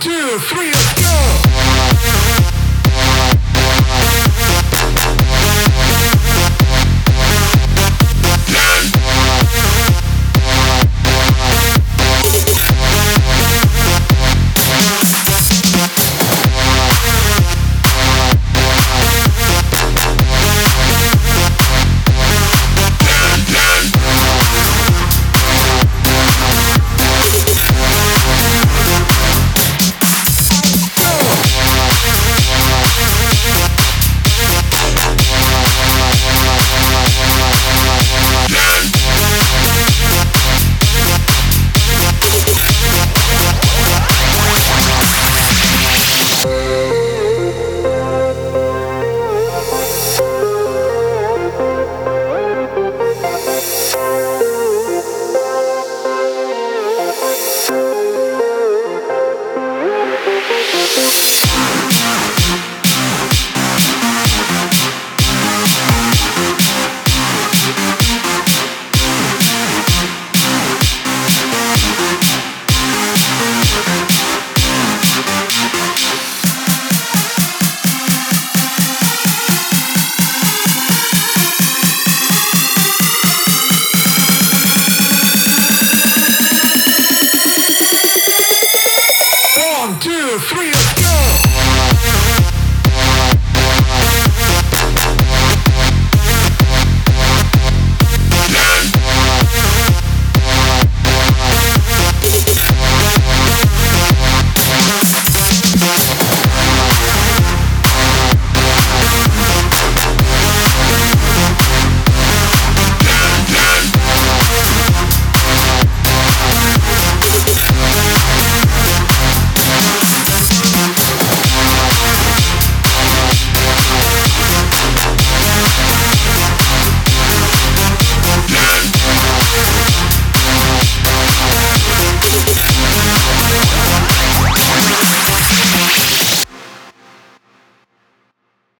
two, three.